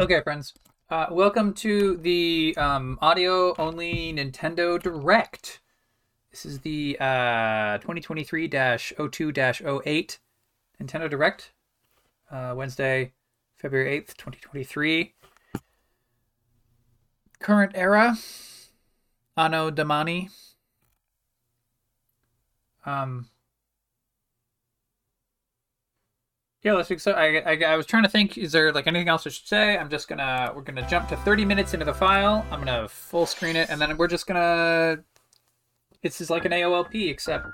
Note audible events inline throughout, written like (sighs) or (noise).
Okay, friends. Uh, welcome to the um, audio only Nintendo Direct. This is the uh, 2023 02 08 Nintendo Direct, uh, Wednesday, February 8th, 2023. Current era, Anno Domini. Um, Yeah, let's so. I, I, I was trying to think. Is there like anything else I should say? I'm just gonna we're gonna jump to 30 minutes into the file. I'm gonna full screen it, and then we're just gonna. This is like an AOLP, except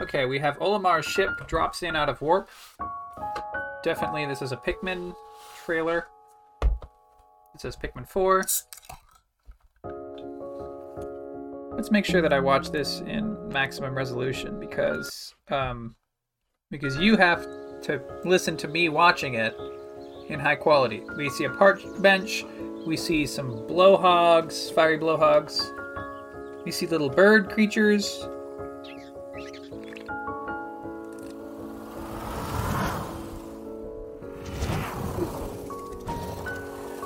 okay. We have Olimar's ship drops in out of warp. Definitely, this is a Pikmin trailer. It says Pikmin 4. Let's make sure that I watch this in maximum resolution because um because you have to listen to me watching it in high quality. We see a park bench, we see some blowhogs, fiery blowhogs. We see little bird creatures.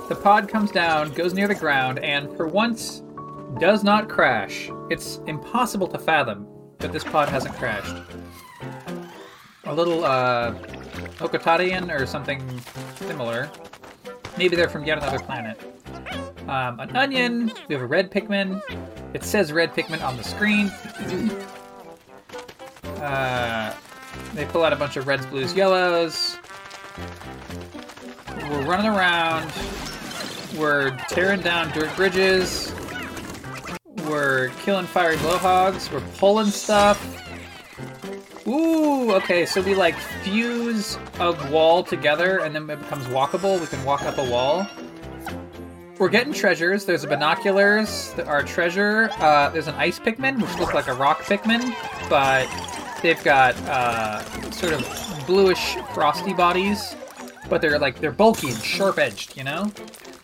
The pod comes down, goes near the ground, and for once does not crash. It's impossible to fathom that this pod hasn't crashed a little uh, or something similar. Maybe they're from yet another planet. Um, an onion. We have a red Pikmin. It says red Pikmin on the screen. Uh, they pull out a bunch of reds, blues, yellows. We're running around. We're tearing down dirt bridges. We're killing fiery blowhogs. We're pulling stuff. Ooh, okay, so we like fuse a wall together and then it becomes walkable. We can walk up a wall. We're getting treasures. There's binoculars, our treasure. Uh, there's an ice Pikmin, which looks like a rock Pikmin, but they've got uh, sort of bluish frosty bodies, but they're like they're bulky and sharp edged, you know?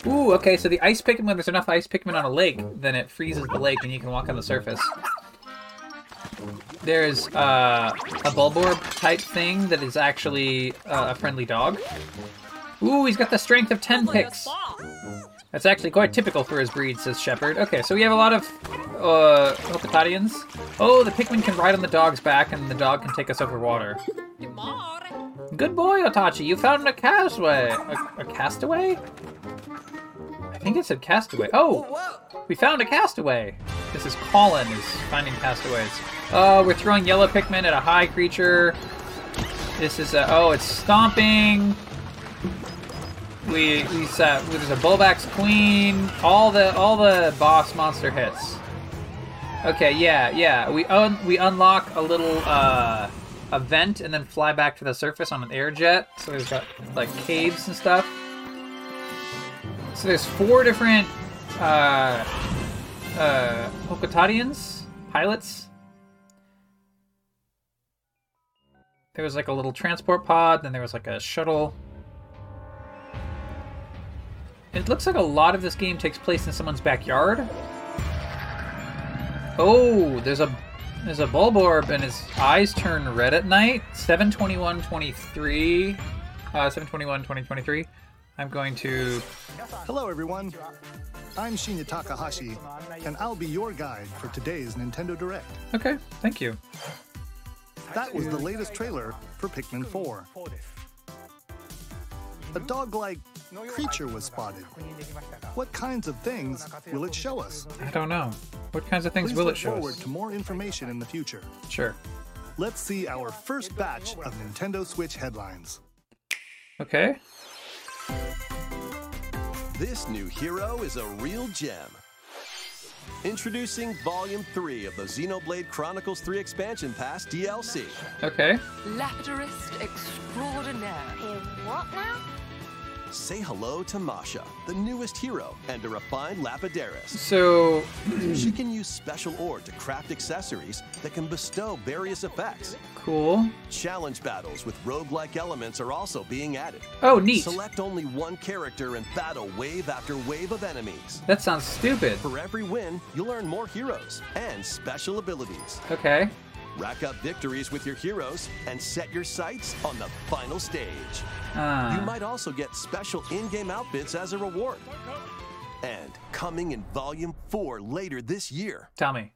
Ooh, okay, so the ice Pikmin, when there's enough ice Pikmin on a lake, then it freezes the lake and you can walk on the surface. There's uh, a Bulborb type thing that is actually uh, a friendly dog. Ooh, he's got the strength of 10 picks. That's actually quite typical for his breed, says Shepherd. Okay, so we have a lot of uh, Hokotarians. Oh, the Pikmin can ride on the dog's back, and the dog can take us over water. Good boy, Oatchi. You found a castaway. A, a castaway? I think it said castaway. Oh, we found a castaway. This is Colin is finding castaways. Oh, we're throwing yellow Pikmin at a high creature. This is a, oh, it's stomping. We we set there's a Bulbax Queen. All the all the boss monster hits. Okay, yeah, yeah. We un we unlock a little uh a vent and then fly back to the surface on an air jet. So there's got like caves and stuff. So there's four different uh uh Hokotarians, pilots. There was like a little transport pod, then there was like a shuttle. It looks like a lot of this game takes place in someone's backyard. Oh, there's a there's a Bulborb and his eyes turn red at night. 72123 uh 721 2023. I'm going to Hello everyone. I'm Shinya Takahashi, and I'll be your guide for today's Nintendo Direct. Okay, thank you. That was the latest trailer for Pikmin 4. A dog-like creature was spotted. What kinds of things will it show us? I don't know. What kinds of things Please will it show forward us? to more information in the future. Sure. Let's see our first batch of Nintendo Switch headlines. Okay. This new hero is a real gem. Introducing Volume 3 of the Xenoblade Chronicles 3 Expansion Pass DLC. Okay. Lapidarist extraordinaire. what now? Say hello to Masha, the newest hero, and a refined Lapidarist. So she can use special ore to craft accessories that can bestow various effects. cool. Challenge battles with roguelike elements are also being added. Oh, neat. Select only one character and battle wave after wave of enemies. That sounds stupid. For every win, you'll earn more heroes and special abilities. Okay. Rack up victories with your heroes and set your sights on the final stage. Ah. You might also get special in-game outfits as a reward. And coming in Volume 4 later this year. Tell me.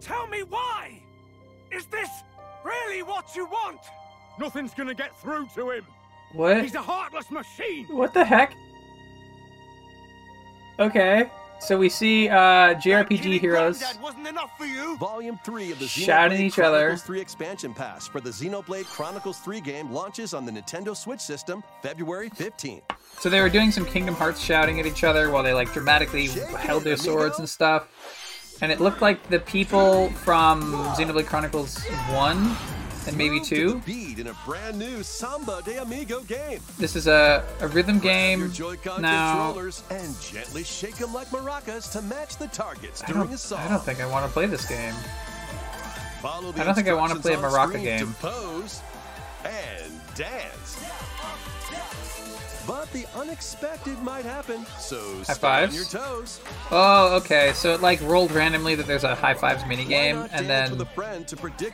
Tell me why! Is this really what you want? Nothing's gonna get through to him. What? He's a heartless machine. What the heck? Okay. So we see uh, JRPG heroes. wasn't enough for you. Volume 3 of the Shouting Xenoblade each other. Chronicles 3 expansion pass for the Xenoblade Chronicles 3 game launches on the Nintendo Switch system February 15th. So they were doing some Kingdom Hearts shouting at each other while they like dramatically held their swords and stuff. And it looked like the people from Xenoblade Chronicles 1 and maybe Move to the 2. beat in a brand new Samba de Amigo game. This is a, a rhythm game. Now, and gently shake them like maracas to match the targets I during don't, a song. I don't think I want to play this game. I don't think I wanna play a maraca game. To and dance. But the unexpected might happen, so on fives? your toes. Oh, okay. So it like rolled randomly that there's a high fives mini game, and then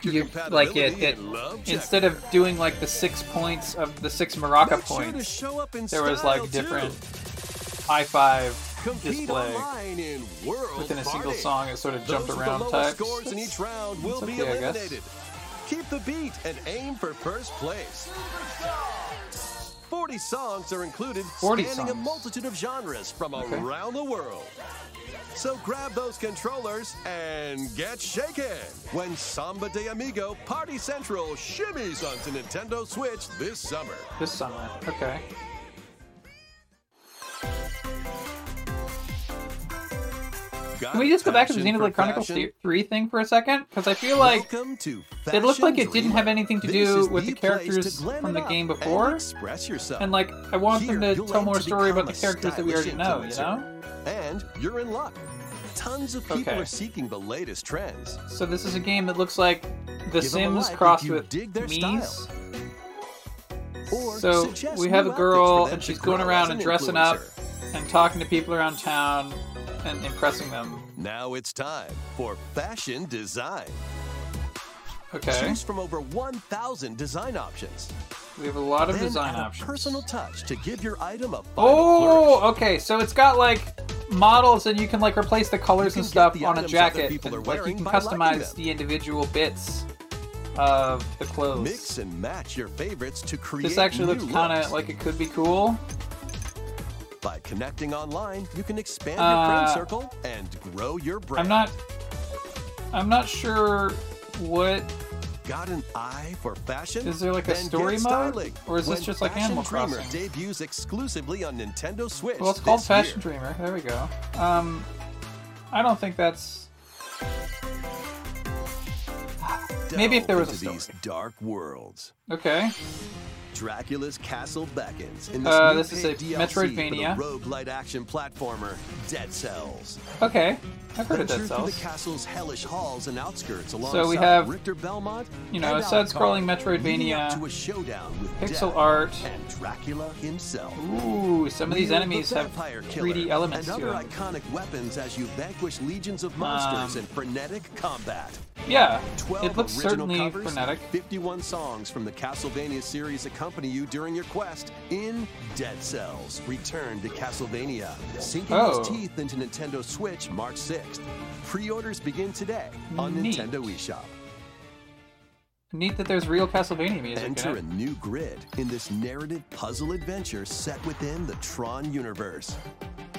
you like it. It instead of doing like the six points of the six maraca sure points, there was like too. different high five display in World within a single Party. song. It sort of jumped Those around types. scores in each round will be okay, I guess. eliminated. Keep the beat and aim for first place. 40 songs are included, 40 spanning a multitude of genres from Okay. around the world. So grab those controllers and get shaken when Samba de Amigo Party Central shimmies onto Nintendo Switch this summer. This summer. Okay. Can we just go back to the Xenoblade Chronicles 3 thing for a second? Because I feel like it looked like it didn't have anything to do with the the place to characters from the game before. yourself. And like, I want Here, them to tell more to story about the characters that we already know, you know? And you're in luck. Tons of people Okay. are seeking the latest trends. So this is a game that looks like The Give Sims crossed with Miis. Or So we have a girl and she's going around and dressing up and talking to people around town and impressing them. Now it's time for fashion design. Okay. Choose from over 1,000 design options. We have a lot of Then design add a options. personal touch to give your item a Oh, flourish. okay. So it's got like models, and you can like replace the colors and stuff on a jacket. people and, are like you can customize the individual bits of the clothes. Mix and match your favorites to create this actually looks kind of like it could be cool. By connecting online, you can expand your friend Uh, circle and grow your brand. I'm not. I'm not sure what. Got an eye for fashion? Is there like a Then story mode? Or is this just like Fashion Animal Dreamer Crossing? debuts exclusively on Nintendo Switch. Well, it's called Fashion year. Dreamer. There we go. Um, I don't think that's. Maybe if there was a story. these dark worlds. Okay. Dracula's Castle beckons in this Uh, this is a DLC Metroidvania. for the roguelite action platformer Dead Cells. Okay. I've heard of Dead Cells. the castle's hellish halls and outskirts So we have, Richter Belmont, you know, a side-scrolling Alucard, leading up Metroidvania, to a showdown with pixel art. and Dracula himself. Ooh, some of these the enemies have 3D elements and to other iconic weapons as you vanquish legions of monsters Um, in frenetic combat. Yeah, it looks certainly covers, frenetic. 51 songs from the Castlevania series accompany you during your quest in Dead Cells. Return to Castlevania, sinking Oh. its teeth into Nintendo Switch March 6th. Pre-orders begin today on Neat. Nintendo eShop. Neat that there's real Castlevania music Enter a new grid in this narrative puzzle adventure set within the Tron universe.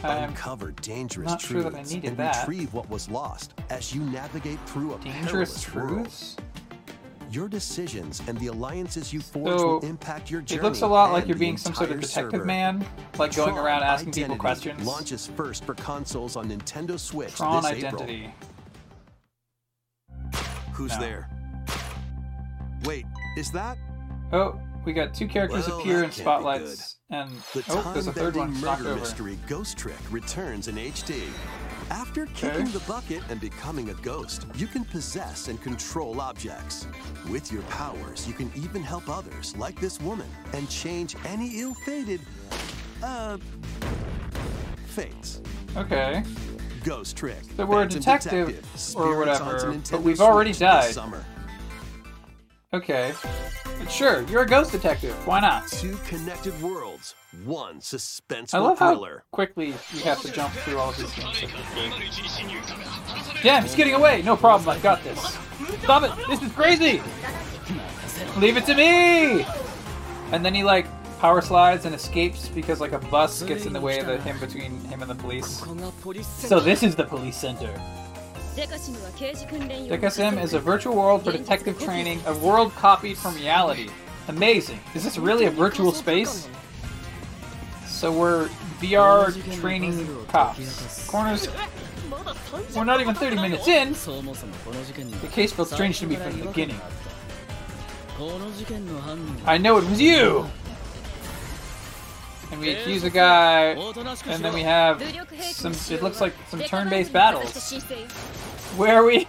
Uncover dangerous not sure that I truths needed and that. retrieve what was lost as you navigate through a Dangerous perilous world. Your decisions and the alliances you forge So, will impact your journey. It looks a lot like you're being some sort of detective server. man, like going around asking people Identity questions. Launches first for consoles on Nintendo Switch Tron this Identity. April. Who's No. there? Wait, is that Oh, we got two characters Well, appear in spotlights, and the oh, there's a third one murder mystery Ghost Trick returns in HD? After kicking Okay. the bucket and becoming a ghost, you can possess and control objects. With your powers, you can even help others, like this woman, and change any ill-fated, uh, fates. Okay, Ghost Trick. So we're a Phantom detective or whatever, but we've already died. Summer. Okay. Sure, you're a ghost detective. Why not? Two connected worlds, one suspenseful I love how thriller. quickly you have to jump through all of these things. Damn, he's getting away. No problem. I've got this. Stop it. This is crazy. Leave it to me. And then he like power slides and escapes because like a bus gets in the way of the, him between him and the police. So this is the police center. Dekasim is a virtual world for detective training, a world copied from reality. Amazing. Is this really a virtual space? So we're VR training cops. Corners. We're not even 30 minutes in. The case felt strange to me from the beginning. I know it was you! And we accuse a guy, and then we have some, it looks like some turn-based battles. Where we,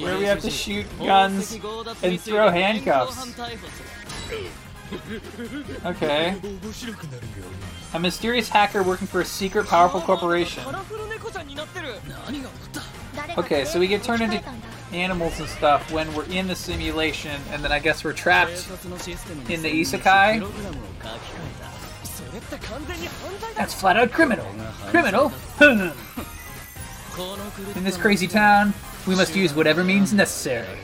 where we have to shoot guns and throw handcuffs. Okay. A mysterious hacker working for a secret powerful corporation. Okay, so we get turned into animals and stuff when we're in the simulation, and then I guess we're trapped in the isekai. That's flat out criminal. Criminal? (laughs) In this crazy town, we must use whatever means necessary.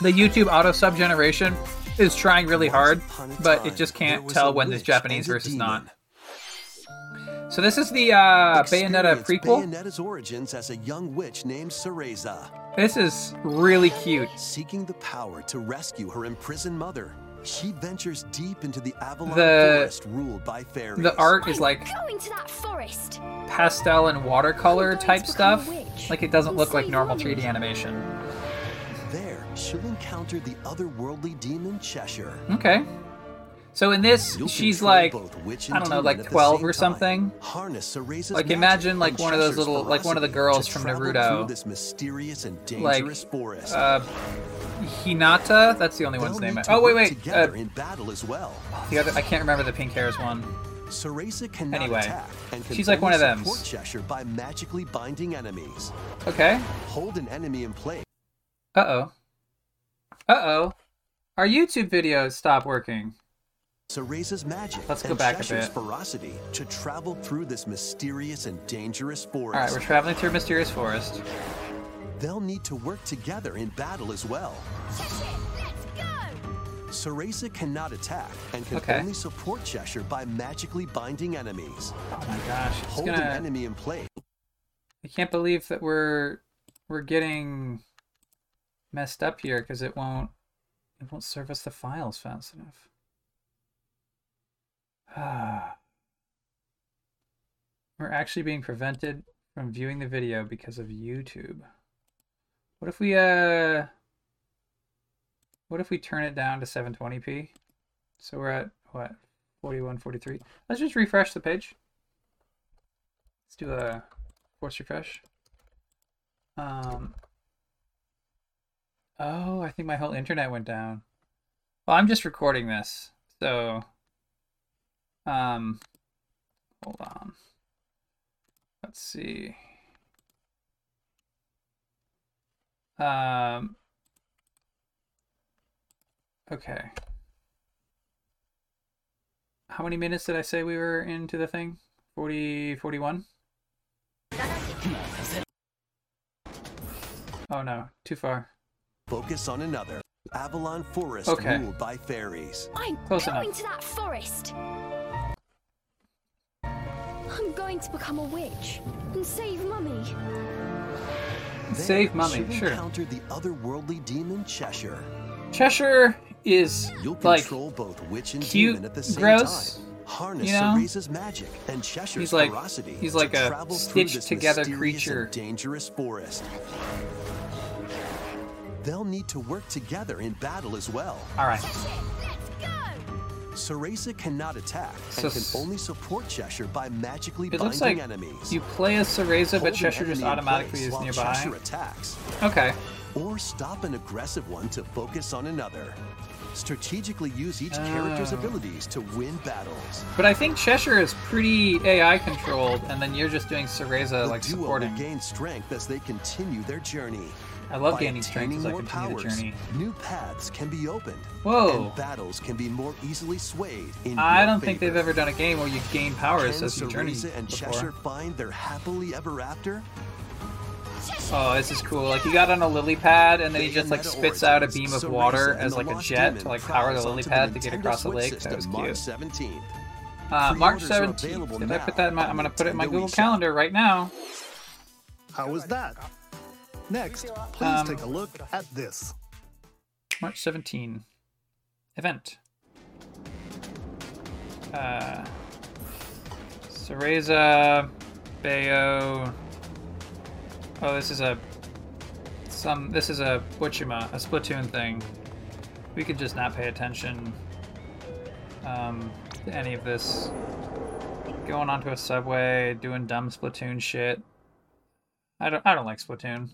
The YouTube auto sub generation is trying really hard, but it just can't tell when there's Japanese versus not. So this is the uh, Bayonetta prequel. Bayonetta's origins as a young witch named Cereza, This is really cute. seeking the power to rescue her imprisoned mother. She ventures deep into the Avalon The- forest ruled by fairies. The art is like Going to that forest. pastel and watercolor type to become a stuff. Like it doesn't look like normal 3D animation. There, she'll encounter the otherworldly demon Cheshire. Okay. So in this, she's like, I don't know, like 12 or something. Like, imagine, like, one of those little- like, one of the girls from Naruto. this mysterious and Like, forest. uh, Hinata. That's the only They'll one's name. I- Oh wait, wait. Uh, in battle as well. the other, I can't remember the pink hairs one. Cannot Anyway, attack and can she's like one of them. Cheshire by magically binding enemies. Okay. Hold an enemy in place. Uh oh. Uh oh. Our YouTube videos stop working. Cereza's magic Let's go and back a bit. ferocity to travel through this mysterious and dangerous forest. All right, we're traveling through a mysterious forest. They'll need to work together in battle as well. Let's go. Cereza cannot attack and can Okay. only support Cheshire by magically binding enemies. Oh my gosh, it's Hold an gonna. enemy in place. I can't believe that we're we're getting messed up here because it won't it won't serve us the files fast enough. (sighs) We're actually being prevented from viewing the video because of YouTube. What if we uh what if we turn it down to 720p? So we're at what 41 43. Let's just refresh the page. Let's do a force refresh. Um Oh, I think my whole internet went down. Well, I'm just recording this. So um hold on. Let's see. Um Okay. How many minutes did I say we were into the thing? 40 41? Oh no, too far. Focus on another. Avalon Forest Okay. ruled by fairies. I'm Close going enough. to that forest. I'm going to become a witch and save Mummy. There, Save Mummy, she'll sure. encounter the otherworldly demon Cheshire. Cheshire is You'll like control both witch and cute, demon at the same gross, time. Harness you know? Cereza's magic and Cheshire's He's like- ferocity he's to like a travel through stitched this together creature. dangerous forest. They'll need to work together in battle as well. all right. Cereza cannot attack So and can only support Cheshire by magically It binding looks like enemies. you play as Hold but Cheshire just automatically is nearby. Cheshire attacks. Okay. or stop an aggressive one to focus on another. Strategically use each ah. character's Oh. abilities to win battles. But I think Cheshire is pretty AI controlled, and then you're just doing Cereza The like duo supporting. gain strength as they continue their journey. I love By gaining strength as attaining I more continue the journey. New paths can be opened. Whoa. And battles can be more easily swayed in I don't think they've ever done a game where you gain powers Can as you journey and before. Cheshire find their happily ever after? Oh, this is cool. Like he got on a lily pad and then he just like spits out a beam of water as like a jet to like power the lily pad to get across the lake. That was cute. Uh, March 17th. available Did I put that in my... I'm gonna put it in my Google. Calendar right now. How was that? Next, please Um, take a look at this. March 17 event. Uh, Cereza, Bayo. Oh, this is a some. This is a Butchima, a Splatoon thing. We could just not pay attention um, to any of this. Going onto a subway, doing dumb Splatoon shit. I don't. I don't like Splatoon.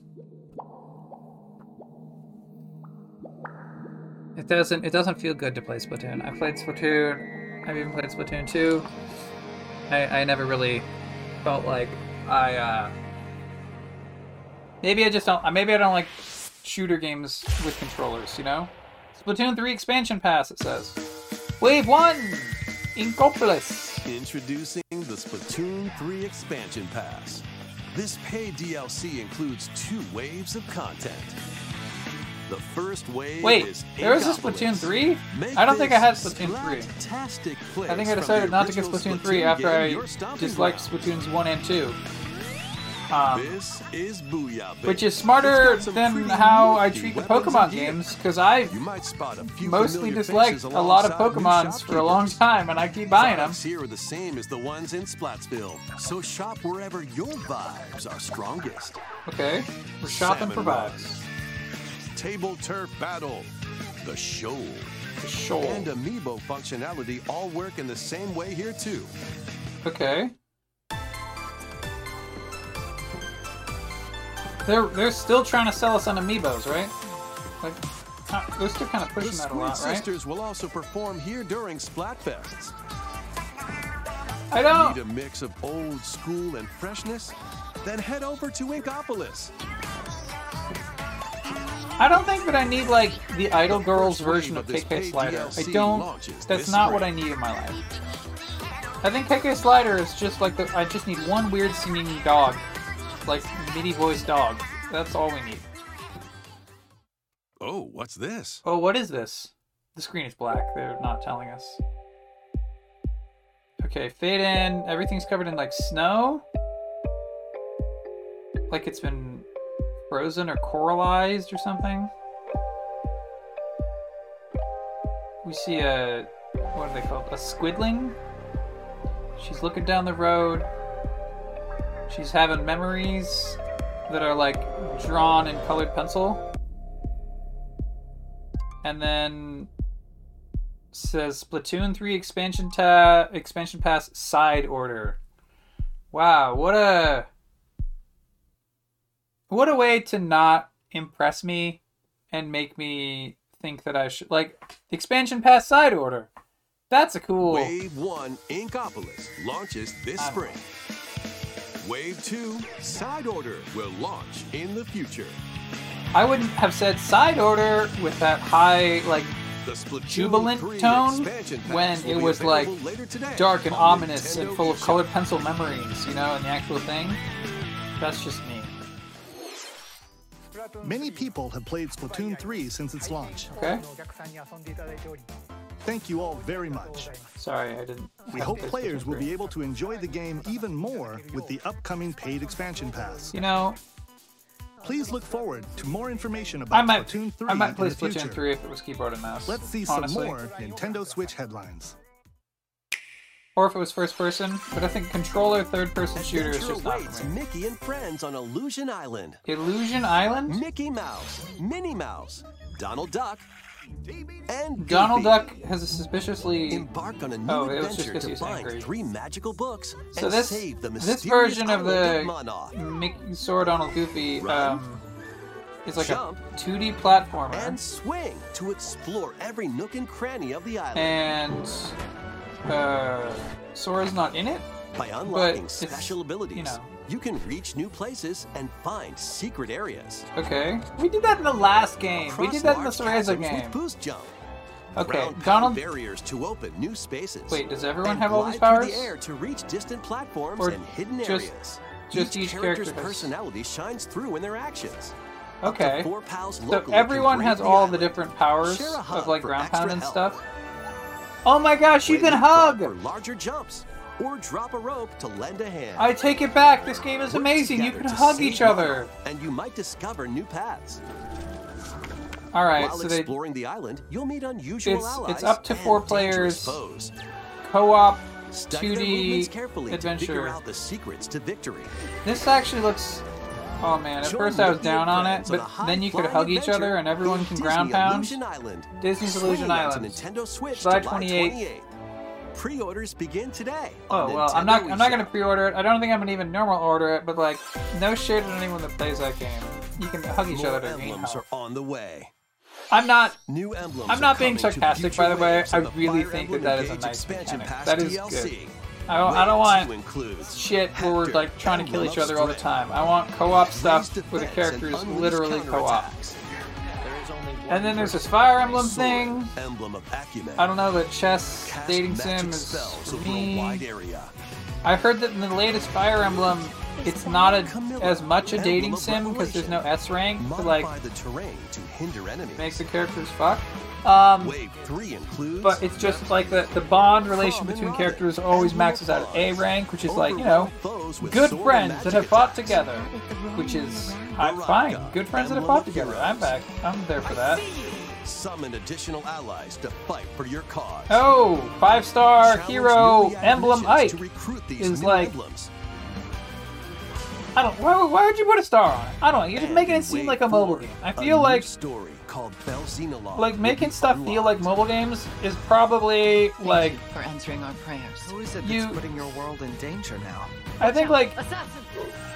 It doesn't. It doesn't feel good to play Splatoon. I played Splatoon. I've even played Splatoon 2. I, I never really felt like I. Uh, maybe I just don't. Maybe I don't like shooter games with controllers. You know. Splatoon 3 expansion pass. It says. Wave one. Inkopolis. Introducing the Splatoon 3 Expansion Pass. This paid DLC includes two waves of content. The first wave Wait, is there was a Splatoon 3? I don't think I had Splatoon 3. I think I decided not to get Splatoon 3 after I disliked. Splatoons 1 and 2. Um, This is Booyah, which is smarter than how I treat the Pokemon games, because I You might spot a few mostly disliked a lot of Pokemons for a long time, and I keep buying them. Here are the same as the ones in Splatsville, so shop wherever your vibes are strongest. Okay, we're shopping for vibes. Table Turf Battle, the show, The shoal. and Amiibo functionality all work in the same way here too. Okay. They're they're still trying to sell us on amiibos, right? Like, they're still kind of The pushing that a lot, right? Sisters will also perform here during Splatfests. I don't. Need a mix of old school and freshness? Then head over to Inkopolis. I don't think that I need like the Idol Girls version of KK Slider. I don't. That's not what I need in my life. I think KK Slider is just like the. I just need one weird singing dog, like MIDI voice dog. That's all we need. Oh, what's this? Oh, what is this? The screen is black. They're not telling us. Okay, fade in. Everything's covered in like snow. Like it's been frozen or coralized or something. We see a what are they called? A squidling. She's looking down the road. She's having memories that are like drawn in colored pencil and then says Splatoon 3 expansion ta- expansion pass side order. Wow, what a what a way to not impress me and make me think that I should like expansion pass side order. That's a cool. Wave 1 Inkopolis launches this don't spring. Wave 2 Side Order will launch in the future. I wouldn't have said side order with that high like The Jubilant tone when it was like later today dark and ominous and full of colored pencil memories, you know, in the actual thing. That's just me. Many people have played Splatoon 3 since its launch. Okay. Thank you all very much. Sorry, I didn't. We hope players will be able to enjoy the game even more with the upcoming paid expansion pass. You know, Please look forward to more information about I might. Splatoon 3 I might play. Splatoon 3 if it was keyboard and mouse. Let's see honestly. some more Nintendo Switch headlines. Or if it was first person, but I think controller third person shooter is just not for me. Mickey and friends on Illusion Island. Illusion Island? Mickey Mouse, Minnie Mouse, Donald Duck, and Donald. Duck has a suspiciously. Embark on a new Oh, it was just adventure to find three magical books So this save the this version of the. Mickey Sword Donald Goofy um, is like jump, a 2D platformer, and swing to explore every nook and cranny of the island. and uh, Sora's not in it. By unlocking special abilities, you know. you can reach new places and find secret areas. Okay, we did that in the last game. we did that in the Cereza game. With boost jump. Okay, Round Donald. barriers to open new spaces. Wait, does everyone have all these powers? through the air to reach distant platforms Or and hidden just- areas. just each character's character personality shines through in their actions. Okay. So everyone has all the different powers Share a hug of like ground pound and help. stuff. Oh my gosh, you can hug! for larger jumps, or drop a rope to lend a hand. I take it back. This game is Work amazing. You can hug each other. And you might discover new paths. All right, While so they exploring the island, you'll meet unusual It's- allies. it's up to four players. Co-op Study 2D carefully to figure adventure. out the secrets to victory. This actually looks. Oh man! At first I was down on it, but then you could hug each other and everyone can ground pound. Disney's Illusion Island. Nintendo Switch July July 28th. 28th. Pre-orders begin today. Oh well, I'm not. I'm not gonna pre-order it. I don't think I'm gonna even normal order it. But like, no shade on anyone that plays that game. You can hug each other emblems are on the way. I'm not. New emblems. I'm not being sarcastic, by the way. I really think that that is a nice expansion mechanic. That is good. I don't, I don't want two includes shit where we're like trying to kill each other all the time. I want co-op stuff Blaze where the characters literally co-op. And then there's this Fire Emblem thing. Emblem of I don't know that chess dating magic sim is for over a wide me. area. I heard that in the latest Fire Emblem, it's not a, as much a dating sim because there's no S rank to like the terrain to hinder enemies. make the characters fuck. Um, Wave three includes. but it's just like the, the bond relation between characters always maxes out at A rank, which is like, you know, good friends that have fought together. Which is I'm fine. Good friends that have fought together. I'm back. I'm there for that. Summon additional allies to fight for your cause. Oh, five star hero emblem Ike to recruit these is like emblems. I don't. Why, why would you put a star on it? I don't know. You're just And making it seem like a mobile game. I feel like story called Fell Xenologue like making be stuff feel like mobile games is probably like for answering our prayers. Who is it You- that's putting your world in danger now? I think like Assassin!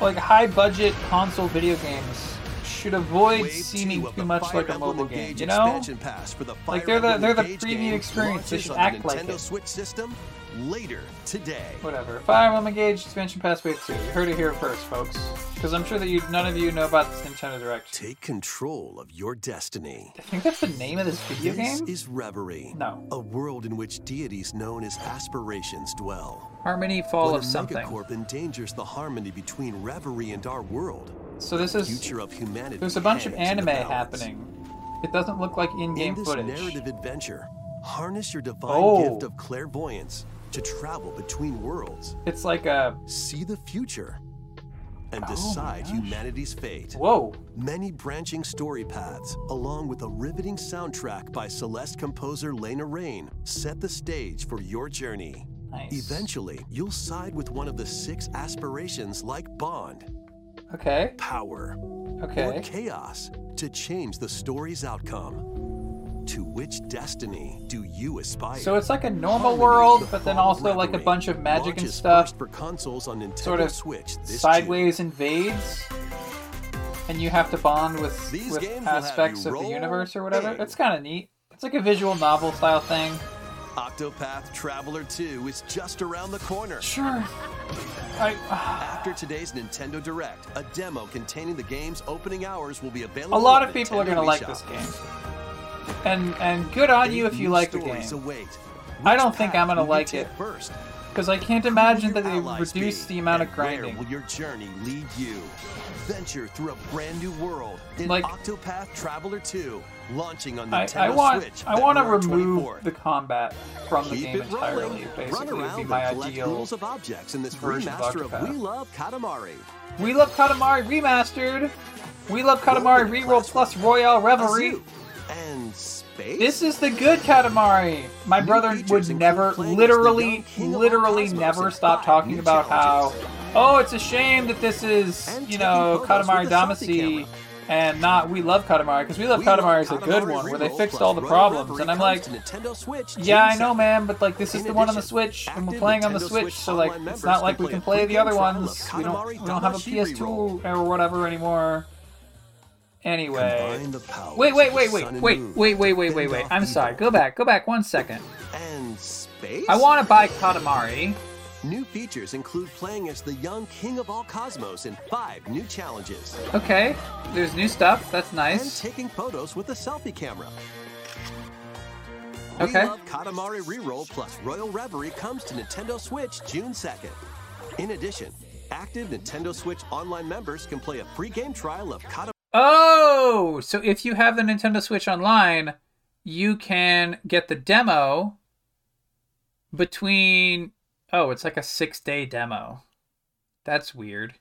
like high budget console video games should avoid Wave seeming too much like a mobile game. You know? pass for the Like, they're the- they're the preview experience. They launches should on the act like Nintendo it. Switch system later today. Whatever. Fire Emblem Engage expansion pass wave two. You heard it here first, folks. Because I'm sure that you none of you know about this Nintendo Direct. Take control of your destiny. I think that's the name of this video this game. is Reverie. No. A world in which deities known as aspirations dwell. Harmony Fall when of a something. megacorp endangers the harmony between Reverie and our world, So this the is future of humanity. there's a bunch of anime happening. It doesn't look like In in-game this footage. narrative adventure, harness your divine Oh. gift of clairvoyance to travel between worlds, It's like a see the future, and Oh decide humanity's fate. whoa. Many branching story paths, along with a riveting soundtrack by Celeste composer Lena Raine, set the stage for your journey. Nice. Eventually, you'll side with one of the six aspirations like Bond, Okay. power, Okay. or chaos to change the story's outcome. To which destiny do you aspire? So it's like a normal world, but then also like a bunch of magic and stuff. for consoles on Nintendo Sort of Switch sideways invades, and you have to bond with These with games will have aspects of the universe or whatever. It's kind of neat. It's like a visual novel style thing. Octopath Traveler 2 is just around the corner. Sure. I. After today's Nintendo Direct, a demo containing the game's opening hours will be available. A lot of people are gonna like this game, and and good on you if you like the game. I don't think I'm gonna like it. first. Because I can't imagine that they reduce the amount of grinding. Where will your journey lead you? Venture through a brand new world in Like- Octopath Traveler 2, launching on I, Nintendo I want Switch. I want to remove 24th. the combat from the Keep game entirely. Run Basically, would be my ideal. rules of objects in this version of of, We Love Katamari. We Love Katamari Remastered. We Love Katamari Reroll Plus Royale Revelry. And space? This is the good Katamari. My New brother would never, playing as the literally, young king of literally never stop talking about how, oh, it's a shame that this is, you know, Katamari with the selfie Damacy and not We Love Katamari, because We Love We Katamari is a good one where they fixed all the problems. And I'm like, Nintendo Switch yeah, I know, man, but like this is the one on the Switch, and we're playing on the Switch, Switch so like it's not like we can play the other ones. We don't, we don't have a PS2 or whatever anymore. Anyway. Wait, wait, wait, wait, wait, wait, wait, wait, wait, wait. I'm sorry. Go back. Go back one second. And space? I want to buy Katamari. New features include playing as the young king of all cosmos in five new challenges. Okay. There's new stuff. That's nice. And taking photos with a selfie camera. Okay. We Love Katamari Reroll plus Royal Reverie comes to Nintendo Switch June 2nd. In addition, active Nintendo Switch online members can play a free game trial of Katamari Oh, so if you have the Nintendo Switch Online, you can get the demo between. Oh, it's like a six day demo. That's weird.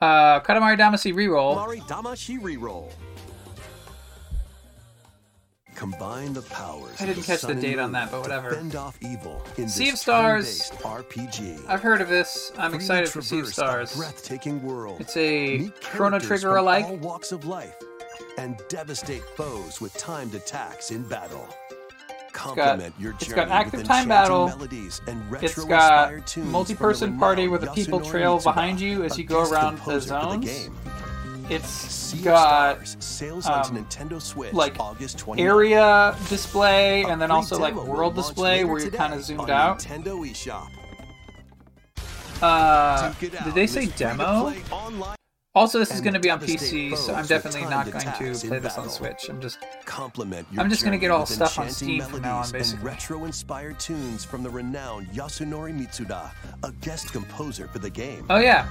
Uh, Katamari Damacy reroll. Damashi Reroll. Combine the powers. I didn't catch the date on that, but whatever. Fend off evil in Sea of Stars. RPG. I've heard of this. I'm excited for Sea of Stars. breathtaking world. It's a Chrono Trigger alike. all walks of life, and devastate foes with timed attacks in battle. Complement your it's journey got active time battle. melodies and It's retro-inspired got the multi-person party where the people trail behind you as you go around the zones. game. It's Sea got Stars sales onto um, Nintendo Switch like August 29th. area display and then also like world display where you're kind of zoomed out. Nintendo eShop. Uh, Duke it out did they say demo? Also, this is going to be on PC, so I'm definitely not going to play this on. Switch. I'm just Complement your I'm just gonna get all stuff on Steam from now on, basically. Retro-inspired tunes from the renowned Yasunori Mitsuda, a guest composer for the game. Oh yeah.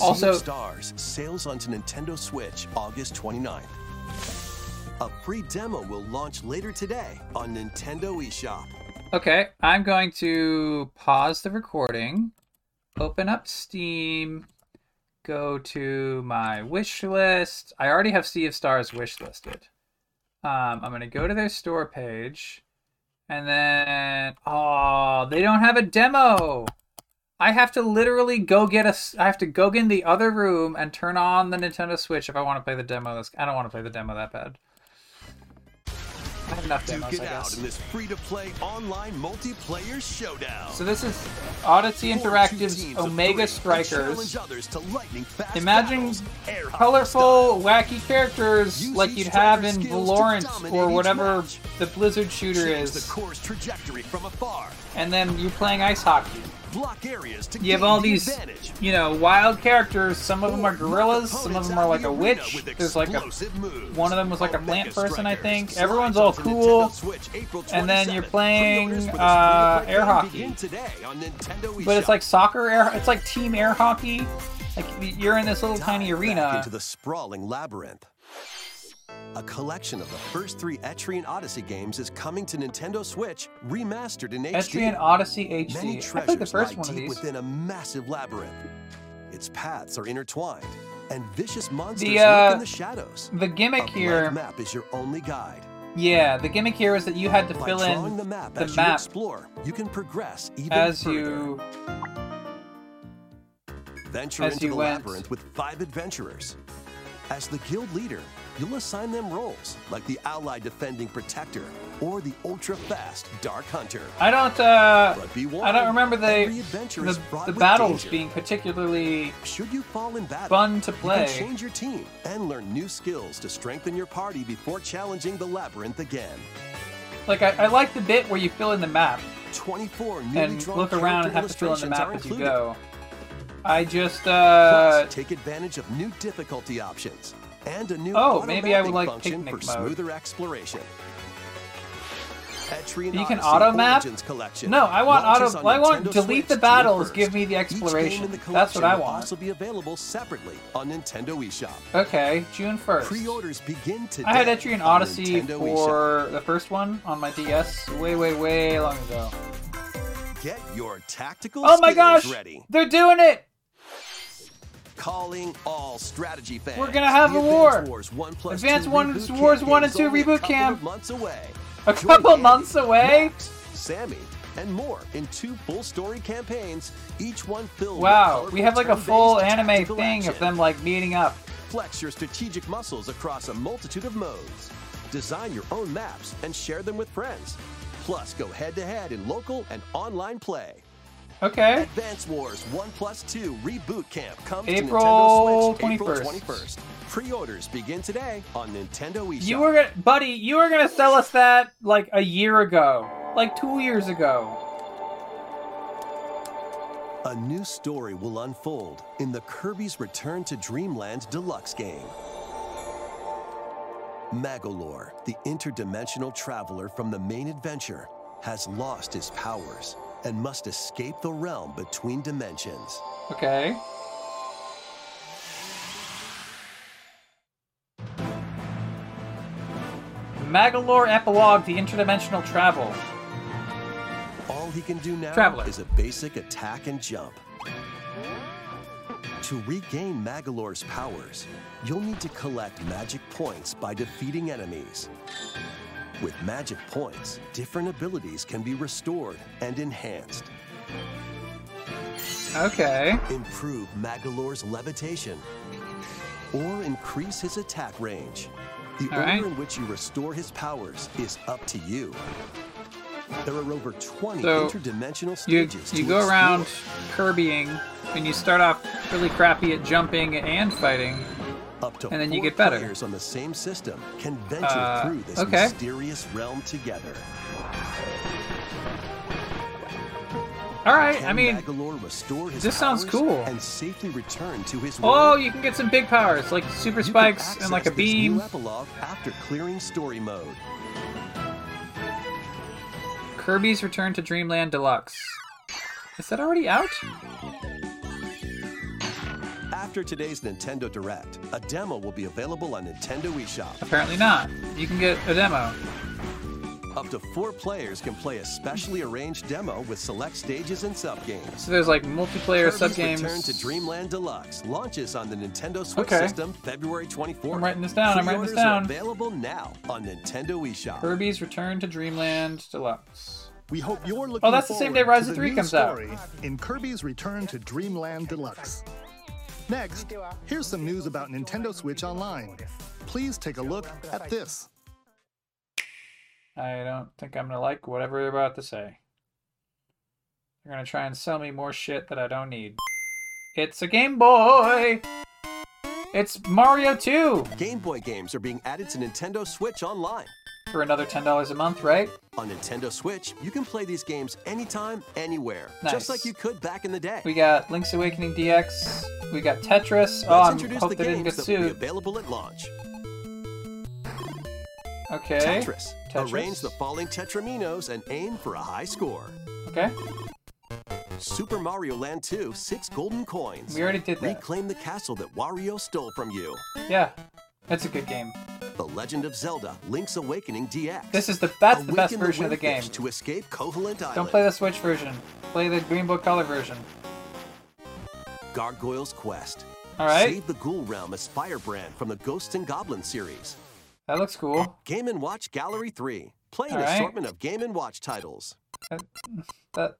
Also- Stars sales onto Nintendo Switch August 29th. A free demo will launch later today on Nintendo eShop. Okay, I'm going to pause the recording, open up Steam, go to my wish list. I already have Sea of Stars wish listed. Um, I'm to go to their store page, and then oh, they don't have a demo. I have to literally go get a. I have to go get in the other room and turn on the Nintendo Switch if I want to play the demo. This I don't want to play the demo that bad. I have enough demos, it I out in this free-to-play online multiplayer showdown. So this is Odyssey Interactive's Omega Strikers. to Imagine colorful, wacky characters like you'd have in Valorant or whatever the Blizzard shooter is, the course trajectory from afar. And then you're playing ice hockey. Block areas to You have all the these, you know, wild characters. Some of them are gorillas, some of them are like a of the arena witch. There's like a one of them was like a plant person, I think. Everyone's all cool. Nintendo Switch April And then you're playing, Pre-orders for this uh, air hockey. begin today on Nintendo But it's like soccer air. It's like team air hockey. Like you're in this little tiny arena. into the sprawling labyrinth. A collection of the first three Etrian Odyssey games is coming to Nintendo Switch, remastered in HD. Etrian Odyssey HD. Many treasures played the first lie one of deep these. within a massive labyrinth. Its paths are intertwined, and vicious monsters The, uh, lurk in the shadows. The gimmick here, map is your only guide. yeah, the gimmick here is that you had to By fill in the map the as you explore, you can progress even as further. you Venture as into you the went. labyrinth with five adventurers. As the guild leader, you'll assign them roles like the ally defending protector or the ultra fast dark hunter. I don't uh But be I don't remember the the, the battles danger. being particularly Should you fall in battle, fun to you play. can change your team and learn new skills to strengthen your party before challenging the labyrinth again. like I, I like the bit where you fill in the map 24 newly and look around and have to fill in the map as you go. I just uh Plus, take advantage of new difficulty options and a new Oh, maybe I would like function picnic for mode. smoother exploration. You can auto map? Collection No, I want auto- I want Nintendo delete the battles, give me the exploration. Each game in the That's what I want. Also be available separately on Nintendo eShop. okay, June first. Pre-orders begin today. I had Etrian Odyssey Nintendo for the first one on my DS way, way, way long ago. Get your tactical Oh my gosh! ready. They're doing it! Calling all strategy fans. We're gonna have The a war. Advance Wars 1 plus Advance One- Wars 1 and campaign's 2 only a reboot couple camp. months away. A Join couple Andy, months away? Max, Sami, and more in two full story campaigns, each one filled Wow, we have like a full anime thing of them like meeting up. Flex your strategic muscles across a multitude of modes. Design your own maps and share them with friends. Plus, go head to head in local and online play. Okay. Advance Wars 1 plus 2 Reboot Camp comes April to Nintendo Switch 21st. April 21st. Pre-orders begin today on Nintendo eShop. You were gonna, buddy. You were gonna sell us that like a year ago, like two years ago. A new story will unfold in the Kirby's Return to Dreamland Deluxe game. Magolor, the interdimensional traveler from the main adventure, has lost his powers and must escape the realm between dimensions. Okay. Magolor Epilogue: The Interdimensional Travel. All he can do now Traveler. is a basic attack and jump. To regain Magolor's powers, you'll need to collect magic points by defeating enemies. With magic points, different abilities can be restored and enhanced. Okay. Improve Magolor's levitation or increase his attack range. The All order right. in which you restore his powers is up to you. There are over 20 So, interdimensional You stages you to go explore. around Kirbying, and you start off really crappy at jumping and fighting. Up to and then you get better. players on the same system can venture Uh, through this okay. mysterious realm together. All right. I mean, Magolor restore his this sounds cool. and safely return to his oh, you can get some big powers like super spikes and like a beam. After clearing story mode. Kirby's Return to Dreamland Deluxe. Is that already out? After today's Nintendo Direct, a demo will be available on Nintendo eShop. Apparently not. You can get a demo. Up to four players can play a specially arranged demo with select stages and subgames. So there's like multiplayer Kirby's sub games. Return to Dreamland Deluxe launches on the Nintendo Switch Okay. system February 24th. I'm writing this down, I'm writing this down. available now on Nintendo eShop. Kirby's Return to Dreamland Deluxe. We hope you're oh, looking Oh, that's the same day Rise of 3 comes out. in Kirby's Return to Dreamland Deluxe. Next, here's some news about Nintendo Switch Online. Please take a look at this. I don't think I'm gonna like whatever they're about to say. They're gonna try and sell me more shit that I don't need. It's a Game Boy! It's Mario 2! Game Boy games are being added to Nintendo Switch Online. For another $10 a month, right? On Nintendo Switch, you can play these games anytime, anywhere, Nice. just like you could back in the day. We got Link's Awakening DX. We got Tetris. Oh, Let's I introduce hope the they didn't get will be sued. available at launch. Okay. Tetris. Tetris. Arrange the falling Tetriminos and aim for a high score. Okay. Super Mario Land 2, six golden coins. We already did that. Reclaim the castle that Wario stole from you. Yeah. That's a good game. The Legend of Zelda, Link's Awakening DX. This is the that's the best Awaken version of the game. To escape Island. Don't play the Switch version. Play the Green Book Color version. Gargoyle's Quest. All right. Save the Ghoul Realm as Firebrand from the Ghosts and Goblins series. That looks cool. Game & Watch Gallery 3. Play an right. assortment of Game & Watch titles. That, that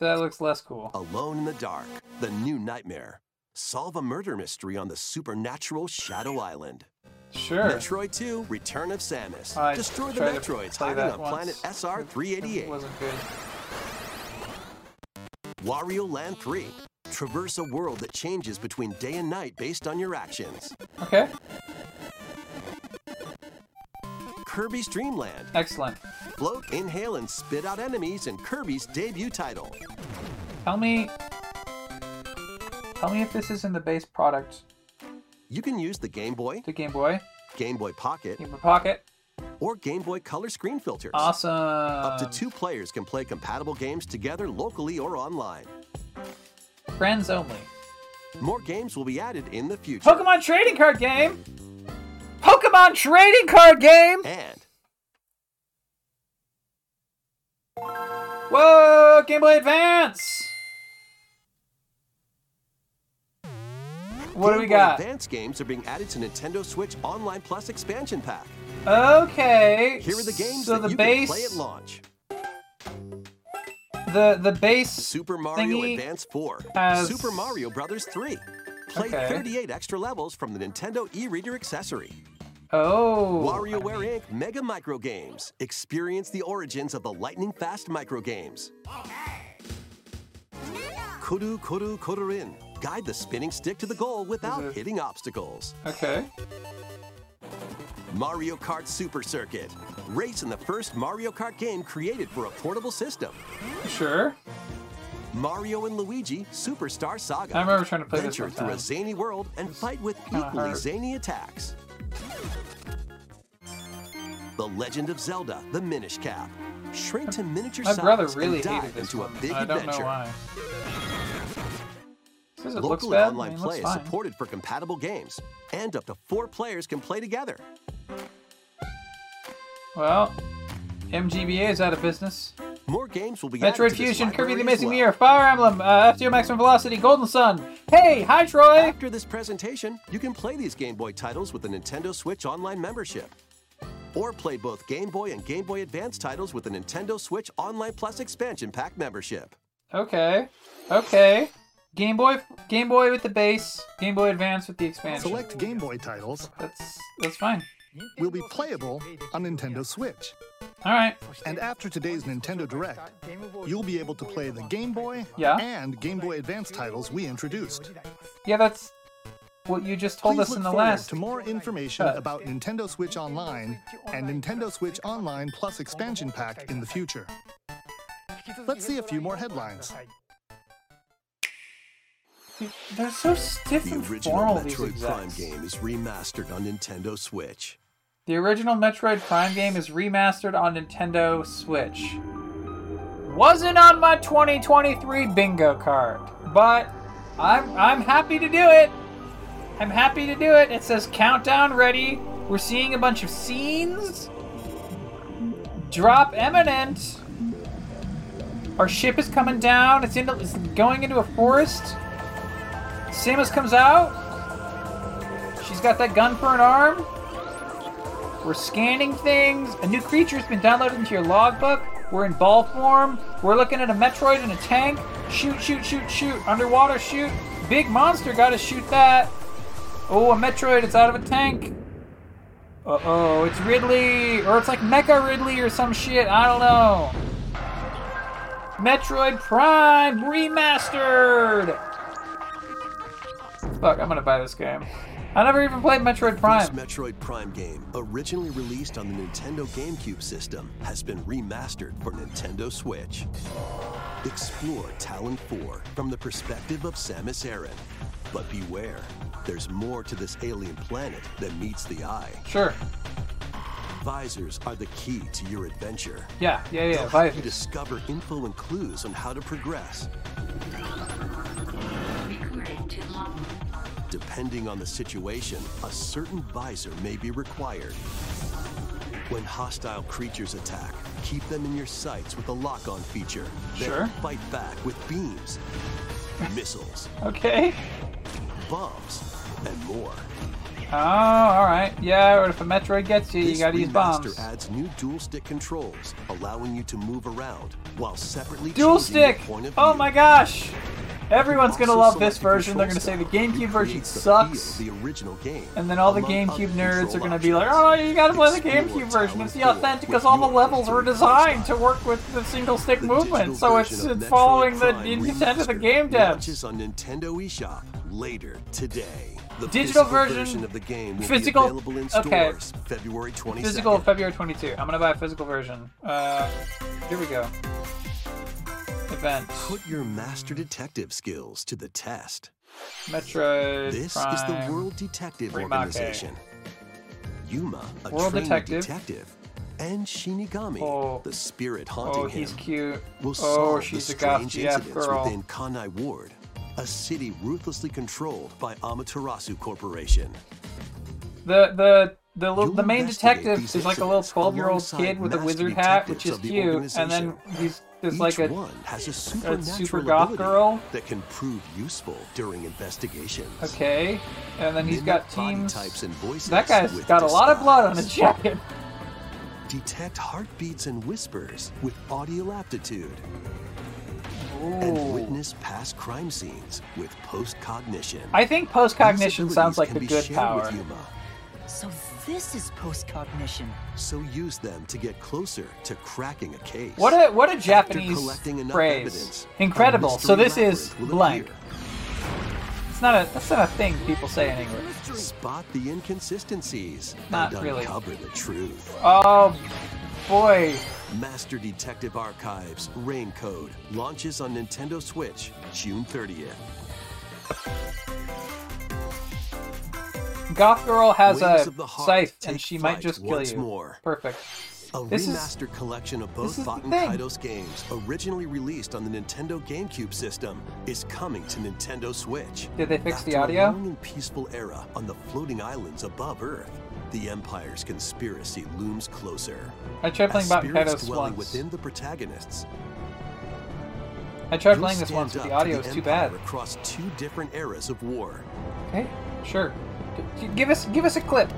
that looks less cool. Alone in the Dark. The New Nightmare. Solve a murder mystery on the supernatural Shadow Island. Sure. Metroid 2, Return of Samus. I Destroy the Metroids hiding on once. planet SR-388. Wasn't good. Wario Land 3. Traverse a world that changes between day and night based on your actions. Okay. Kirby's Dream Land. Excellent. Float, inhale, and spit out enemies in Kirby's debut title. Tell me. Tell me if this is in the base product. You can use the Game Boy, The Game Boy, Game Boy Pocket, Game Boy Pocket. or Game Boy Color screen filters. Awesome. Up to two players can play compatible games together locally or online. Friends only. More games will be added in the future. Pokemon trading card game. Pokemon trading card game. And Whoa! Game Boy Advance. What do we Boy got? Advance games are being added to Nintendo Switch Online Plus expansion pack. Okay. Here are the games so that the you base, can play at launch. the the base Super Mario thingy Advance 4, has- Super Mario Brothers 3. Play Okay. 38 extra levels from the Nintendo e-reader accessory. Oh. WarioWare Inc. Mega Micro Games. Experience the origins of the lightning fast micro games. Okay. Kuru Kuru Kururin. Guide the spinning stick to the goal without it- hitting obstacles. Okay. Mario Kart Super Circuit. Race in the first Mario Kart game created for a portable system. Sure. Mario and Luigi Superstar Saga. I remember trying to play this Venture one through a zany world and fight with equally hard. zany attacks. The Legend of Zelda: The Minish Cap. Shrink to miniature My size brother and really dive hated this into one. a big I don't adventure. Says it looks Local bad. online I mean, play is supported for compatible games, and up to four players can play together. Well, MGBA is out of business. More games will be added Metroid Fusion, Kirby the Amazing well. Mirror, Fire Emblem, uh, F-Zero Maximum Velocity, Golden Sun. Hey, hi Troy! After this presentation, you can play these Game Boy titles with a Nintendo Switch Online membership. Or play both Game Boy and Game Boy Advance titles with a Nintendo Switch Online Plus expansion pack membership. Okay, okay. Game Boy, Game Boy with the base, Game Boy Advance with the expansion. Select Game Boy titles That's that's fine. will be playable on Nintendo Switch. All right. And after today's Nintendo Direct, you'll be able to play the Game Boy Yeah. and Game Boy Advance titles we introduced. Yeah, that's what you just told Please us in the last. to more information Uh, about Nintendo Switch Online and Nintendo Switch Online Plus expansion pack in the future. Let's see a few more headlines. They're so stiff The and original formal. These Metroid Prime game is remastered on Nintendo Switch. The original Metroid Prime game is remastered on Nintendo Switch. Wasn't on my 2023 bingo card, but I'm I'm happy to do it. I'm happy to do it. It says countdown ready. We're seeing a bunch of scenes. Drop eminent. Our ship is coming down. It's into it's going into a forest. Samus comes out. She's got that gun for an arm. We're scanning things. A new creature's been downloaded into your logbook. We're in ball form. We're looking at a Metroid in a tank. Shoot, shoot, shoot, shoot. Underwater, shoot. Big monster, gotta shoot that. Oh, a Metroid, it's out of a tank. Uh oh, it's Ridley. Or it's like Mecha Ridley or some shit. I don't know. Metroid Prime Remastered. Fuck, I'm gonna buy this game. I never even played Metroid Prime. This Metroid Prime game, originally released on the Nintendo GameCube system, has been remastered for Nintendo Switch. Explore Tallon 4 from the perspective of Samus Aran. But beware, there's more to this alien planet than meets the eye. Sure. Visors are the key to your adventure. Yeah, yeah, yeah. They'll help you discover info and clues on how to progress. Depending on the situation, a certain visor may be required. When hostile creatures attack, keep them in your sights with the lock-on feature. Then Sure. fight back with beams, missiles, Okay. bombs, and more. Oh, alright. Yeah, or if a Metroid gets you, you gotta use bombs. adds new dual stick controls, allowing you to move around while separately Dual stick! Oh view. my gosh! Everyone's gonna love this version. They're gonna say the GameCube version sucks. the original game. And then all the GameCube nerds are gonna be like, oh, you gotta play the GameCube version. It's the authentic because all the levels were designed to work with the single stick movement. So it's, it's following the intent of the game devs. On Nintendo eShop later today. The Digital physical version- of the game will physical- be available in okay. stores February 22nd. Physical February 22. I'm gonna buy a physical version. Uh, here we go. Event. Put your master detective skills to the test. Metroid This Prime. is the World Detective Remake. Organization. Yuma, a World trained Detective. detective, and Shinigami, Oh. the spirit haunting Oh, him, he's cute. will Oh, solve she's the strange GF incidents girl. within Kanai Ward, a city ruthlessly controlled by Amaterasu Corporation. The the the little, the main detective is like a little 12 year old kid with a wizard hat, which is cute, and then he's there's Each like a one has a a super goth girl. that can prove useful during investigations. Okay, and then he's Mimic got teams. types and voices That guy's got a lot of blood on his jacket. Detect heartbeats and whispers with audio aptitude. And witness past crime scenes with post-cognition. I think post cognition sounds like a good power. With Yuma. So this is post-cognition. So use them to get closer to cracking a case. What a what a After Japanese collecting enough phrase. evidence, Incredible. So this is blank. appear. It's not a that's not a thing people say in English. Spot the inconsistencies Not and really. uncover the truth. Oh boy. Master Detective Archives Rain Code launches on Nintendo Switch June 30th. Goth Girl has a the scythe and she might just kill you. more. Perfect. A This is- remastered collection of both is the Baten thing. Kaitos games, originally released on the Nintendo GameCube system, is coming to Nintendo Switch. Did they fix the After audio? A long and peaceful era on the floating islands above Earth, the Empire's conspiracy looms closer. I tried playing Baten spirits dwelling once. within the protagonists. I tried you'll playing this once, but the audio is too bad. Across two different eras of war. Okay, sure. Give us give us a clip.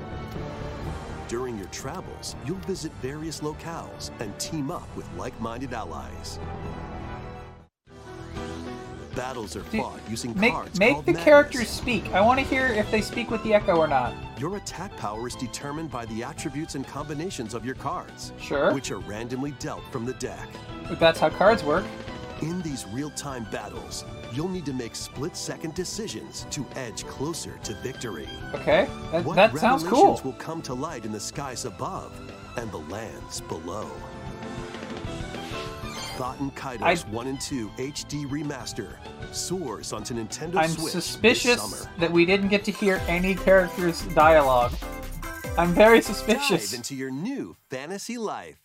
During your travels, you'll visit various locales and team up with like-minded allies. Battles are Dude, fought using Make cards make the characters speak. I want to hear if they speak with the echo or not. Your attack power is determined by the attributes and combinations of your cards, Sure. which are randomly dealt from the deck. But that's how cards work. In these real-time battles, you'll need to make split-second decisions to edge closer to victory. Okay, that, What that sounds cool. will come to light in the skies above and the lands below? Baten Kaitos I- 1 and 2 HD Remaster soars onto Nintendo I'm Switch this suspicious that we didn't get to hear any characters' dialogue. I'm very suspicious. Dive into your new fantasy life.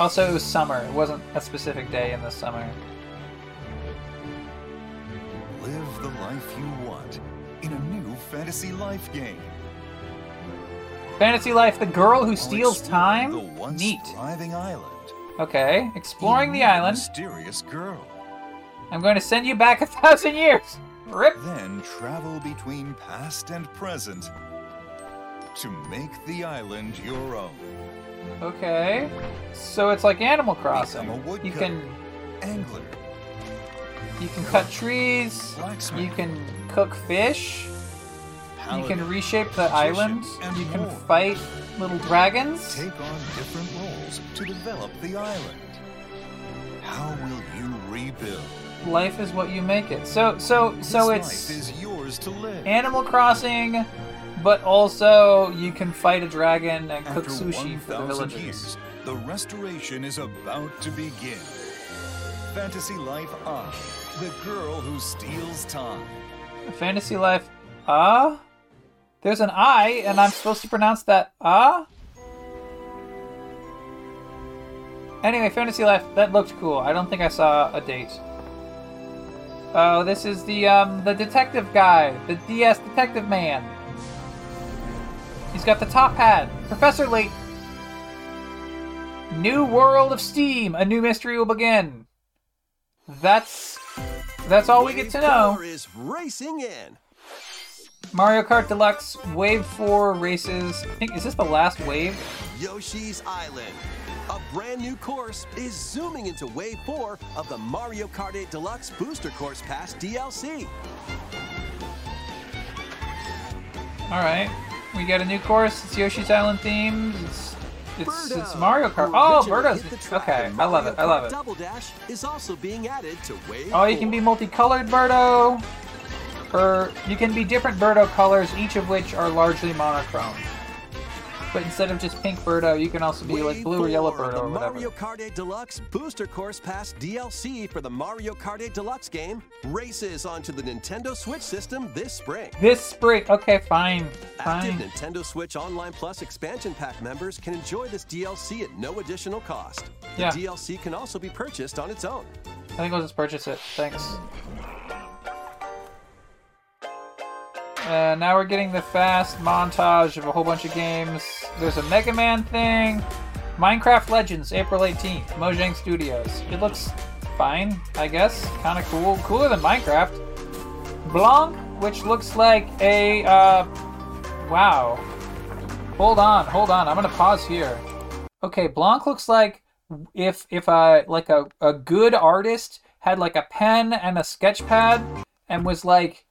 Also, it was summer. It wasn't a specific day in the summer. Live the life you want in a new fantasy life game. Fantasy Life: The Girl Who Steals Time. Neat. island. Okay, exploring the island. Mysterious girl. I'm going to send you back a (laughs) thousand years. Rip. Then travel between past and present to make the island your own. Okay. So it's like Animal Crossing. Become a woodcutter, You can angler, you can cut trees. You can cook fish. You can reshape the island. and You can fight little dragons. Take on different roles to develop the island. How will you rebuild? Life is what you make it. So so so it's life is yours to live. Animal Crossing, but also you can fight a dragon and cook After sushi for the 1,000 villagers. years, the restoration is about to begin. Fantasy Life Ah, the girl who steals time. Fantasy Life, ah? There's an I, and I'm supposed to pronounce that ah? Anyway, Fantasy Life, that looked cool. I don't think I saw a date. Oh, this is the um the detective guy, the DS detective man. He's got the top hat. Professor Layton. New World of Steam. A new mystery will begin. That's that's all we get to know. is racing in. Mario Kart Deluxe Wave 4 races. I think is this the last wave? Yoshi's Island. A brand new course is zooming into Wave 4 of the Mario Kart 8 Deluxe Booster Course Pass DLC. All right, we got a new course. It's Yoshi's Island themed. It's it's, it's Mario Kart. Oh, Birdo's hit the track okay. I love it. I love it. Double Dash is also being added to Wave Oh, you can be multicolored Birdo, or you can be different Birdo colors, each of which are largely monochrome. But instead of just pink Birdo, you can also be like blue or yellow 4 of Birdo or whatever. Mario Kart 8 Deluxe Booster Course Pass DLC for the Mario Kart 8 Deluxe game races onto the Nintendo Switch system this spring. This spring. Okay, fine, Active fine. Nintendo Switch Online Plus expansion pack members can enjoy this DLC at no additional cost. The Yeah. DLC can also be purchased on its own. I think I'll just purchase it. Thanks. Uh, now we're getting the fast montage of a whole bunch of games. There's a Mega Man thing. Minecraft Legends, April 18th, Mojang Studios. It looks fine, I guess. Kind of cool. Cooler than Minecraft. Blanc, which looks like a, uh, wow. Hold on, hold on. I'm gonna pause here. Okay, Blanc looks like if if a like a, a good artist had like a pen and a sketch pad and was like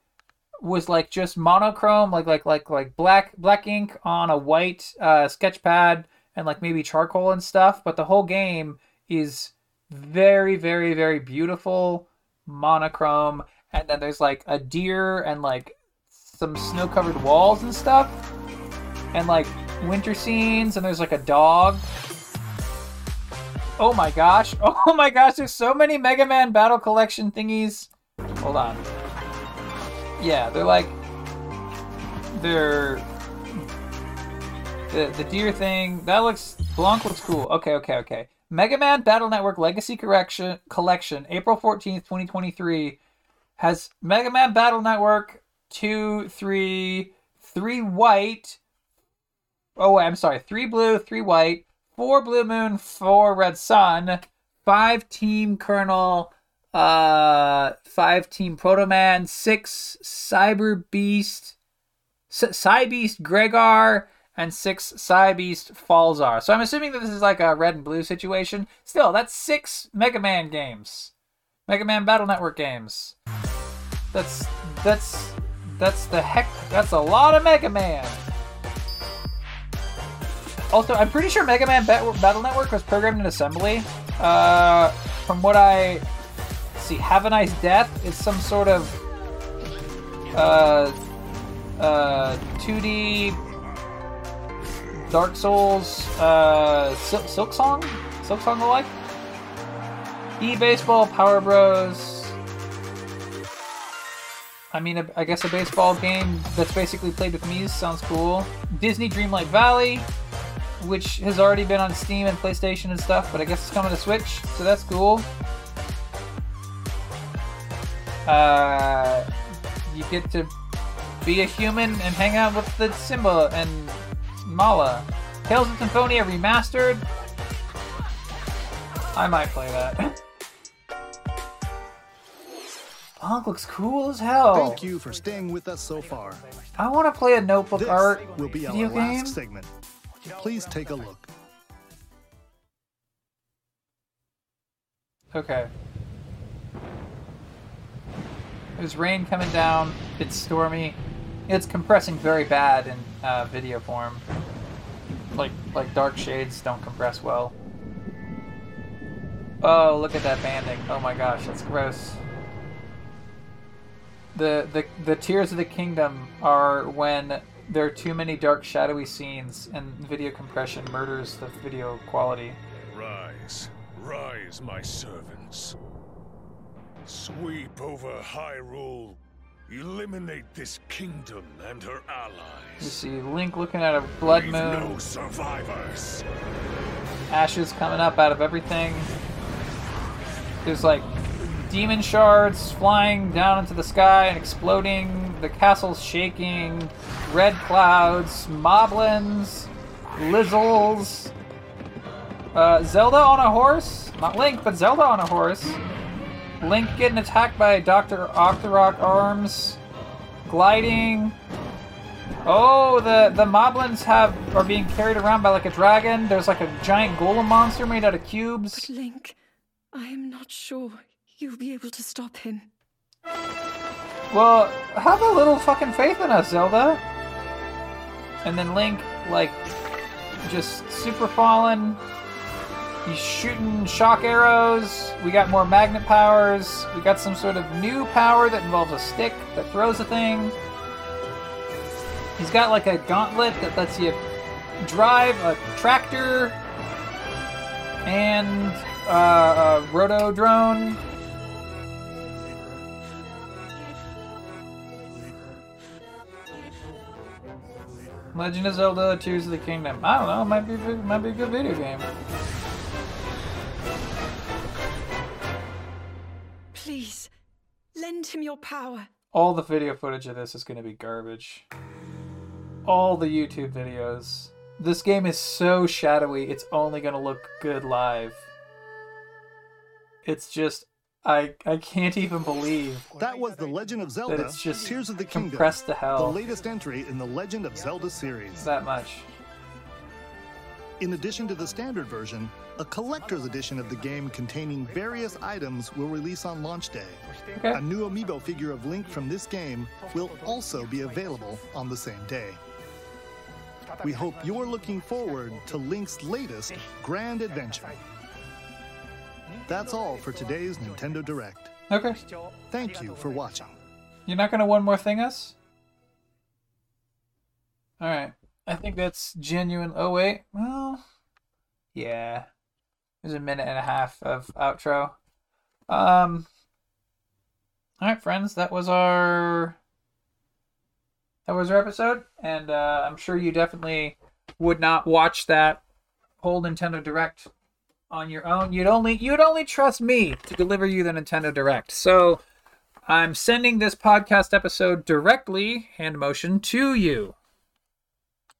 was like just monochrome, like like like like black black ink on a white uh, sketch pad and like maybe charcoal and stuff. But the whole game is very very very beautiful monochrome. And then there's like a deer and like some snow covered walls and stuff, and like winter scenes. And there's like a dog. Oh my gosh! (laughs) Oh my gosh! There's so many Mega Man Battle Collection thingies. Hold on. Yeah, they're like they're the the deer thing. That looks Blanc looks cool. Okay, okay, okay. Mega Man Battle Network Legacy Correction Collection, April 14th, 2023, has Mega Man Battle Network 2, 3, 3 white. Oh, I'm sorry, 3 blue, 3 white, 4 blue moon, 4 red sun, 5 team Colonel, uh, 5 team Proto Man, 6 Cyber Beast, Cybeast Gregar, and six Cybeast Falzar. So I'm assuming that this is like a red and blue situation. Still, that's six Mega Man games. Mega Man Battle Network games. That's that's that's the heck that's a lot of Mega Man. Also, I'm pretty sure Mega Man Battle Network was programmed in assembly. Uh, from what I see, Have a Nice Death is some sort of uh, uh, 2D Dark Souls, uh, Sil- Silksong, Silk Song the like. E Baseball, Power Pros. I mean, I guess a baseball game that's basically played with Mii's sounds cool. Disney Dreamlight Valley, which has already been on Steam and PlayStation and stuff, but I guess it's coming to Switch, so that's cool. Uh, you get to be a human and hang out with the Simba and Nala. Tales of Symphonia Remastered. I might play that. (laughs) Punk looks cool as hell. Thank you for staying with us so far. I want to play a notebook this art will be video our game. last segment. Please take a look. Okay. There's rain coming down. It's stormy. It's compressing very bad in uh, video form. Like like dark shades don't compress well. Oh, look at that banding. Oh my gosh, that's gross. The the the tears of the kingdom are when there are too many dark shadowy scenes and video compression murders the video quality. Rise, rise, my servants. Sweep over Hyrule. Eliminate this kingdom and her allies. You see Link looking at a blood Leave moon. no survivors. ashes coming up out of everything. There's like demon shards flying down into the sky and exploding. The castle's shaking. Red clouds, moblins, lizzles. Uh, Zelda on a horse. Not Link, but Zelda on a horse. Link getting attacked by Dr. Octorok arms. Gliding. Oh, the the moblins have are being carried around by like a dragon. There's like a giant golem monster made out of cubes. But Link, I am not sure you'll be able to stop him. Well, have a little fucking faith in us, Zelda. And then Link, like, just super fallen. He's shooting shock arrows. We got more magnet powers. We got some sort of new power that involves a stick that throws a thing. He's got like a gauntlet that lets you drive a tractor and uh, a roto drone. Legend of Zelda: Tears of the Kingdom. I don't know. Might be might be a good video game. Your power. All the video footage of this is going to be garbage. All the YouTube videos. This game is so shadowy. It's only going to look good live. It's just I I can't even believe That was The Legend of Zelda it's just Tears of the Kingdom. compressed to hell. The latest entry in the Legend of Zelda series. that much. In addition to the standard version, A collector's edition of the game containing various items will release on launch day. Okay. A new amiibo figure of Link from this game will also be available on the same day. We hope you're looking forward to Link's latest grand adventure. That's all for today's Nintendo Direct. Okay. Thank you for watching. You're not gonna one more thing us? Alright. I think that's genuine. Oh, wait. Well, yeah. There's a minute and a half of outro. Um. Alright, friends. That was our. That was our episode. And uh, I'm sure you definitely would not watch that whole Nintendo Direct on your own. You'd only you'd only trust me to deliver you the Nintendo Direct. So I'm sending this podcast episode directly, hand motion, to you.